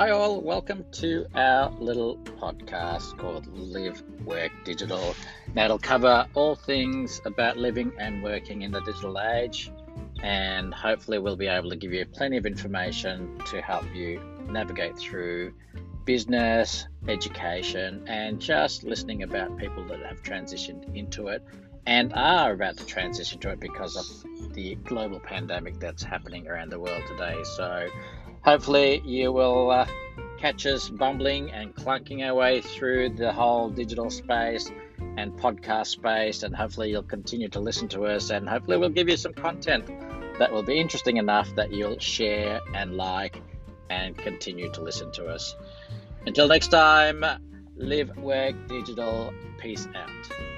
Hi, all. Welcome to our little podcast called Live Work Digital. Now, it'll cover all things about living and working in the digital age, and hopefully, we'll be able to give you plenty of information to help you navigate through business, education, and just listening about people that have transitioned into it and are about to transition to it because of the global pandemic that's happening around the world today. So, hopefully, you will uh, catch us bumbling and clunking our way through the whole digital space and podcast space, and hopefully, you'll continue to listen to us, and hopefully, we'll give you some content that will be interesting enough that you'll share and like and continue to listen to us. Until next time, live, work, digital. Peace out.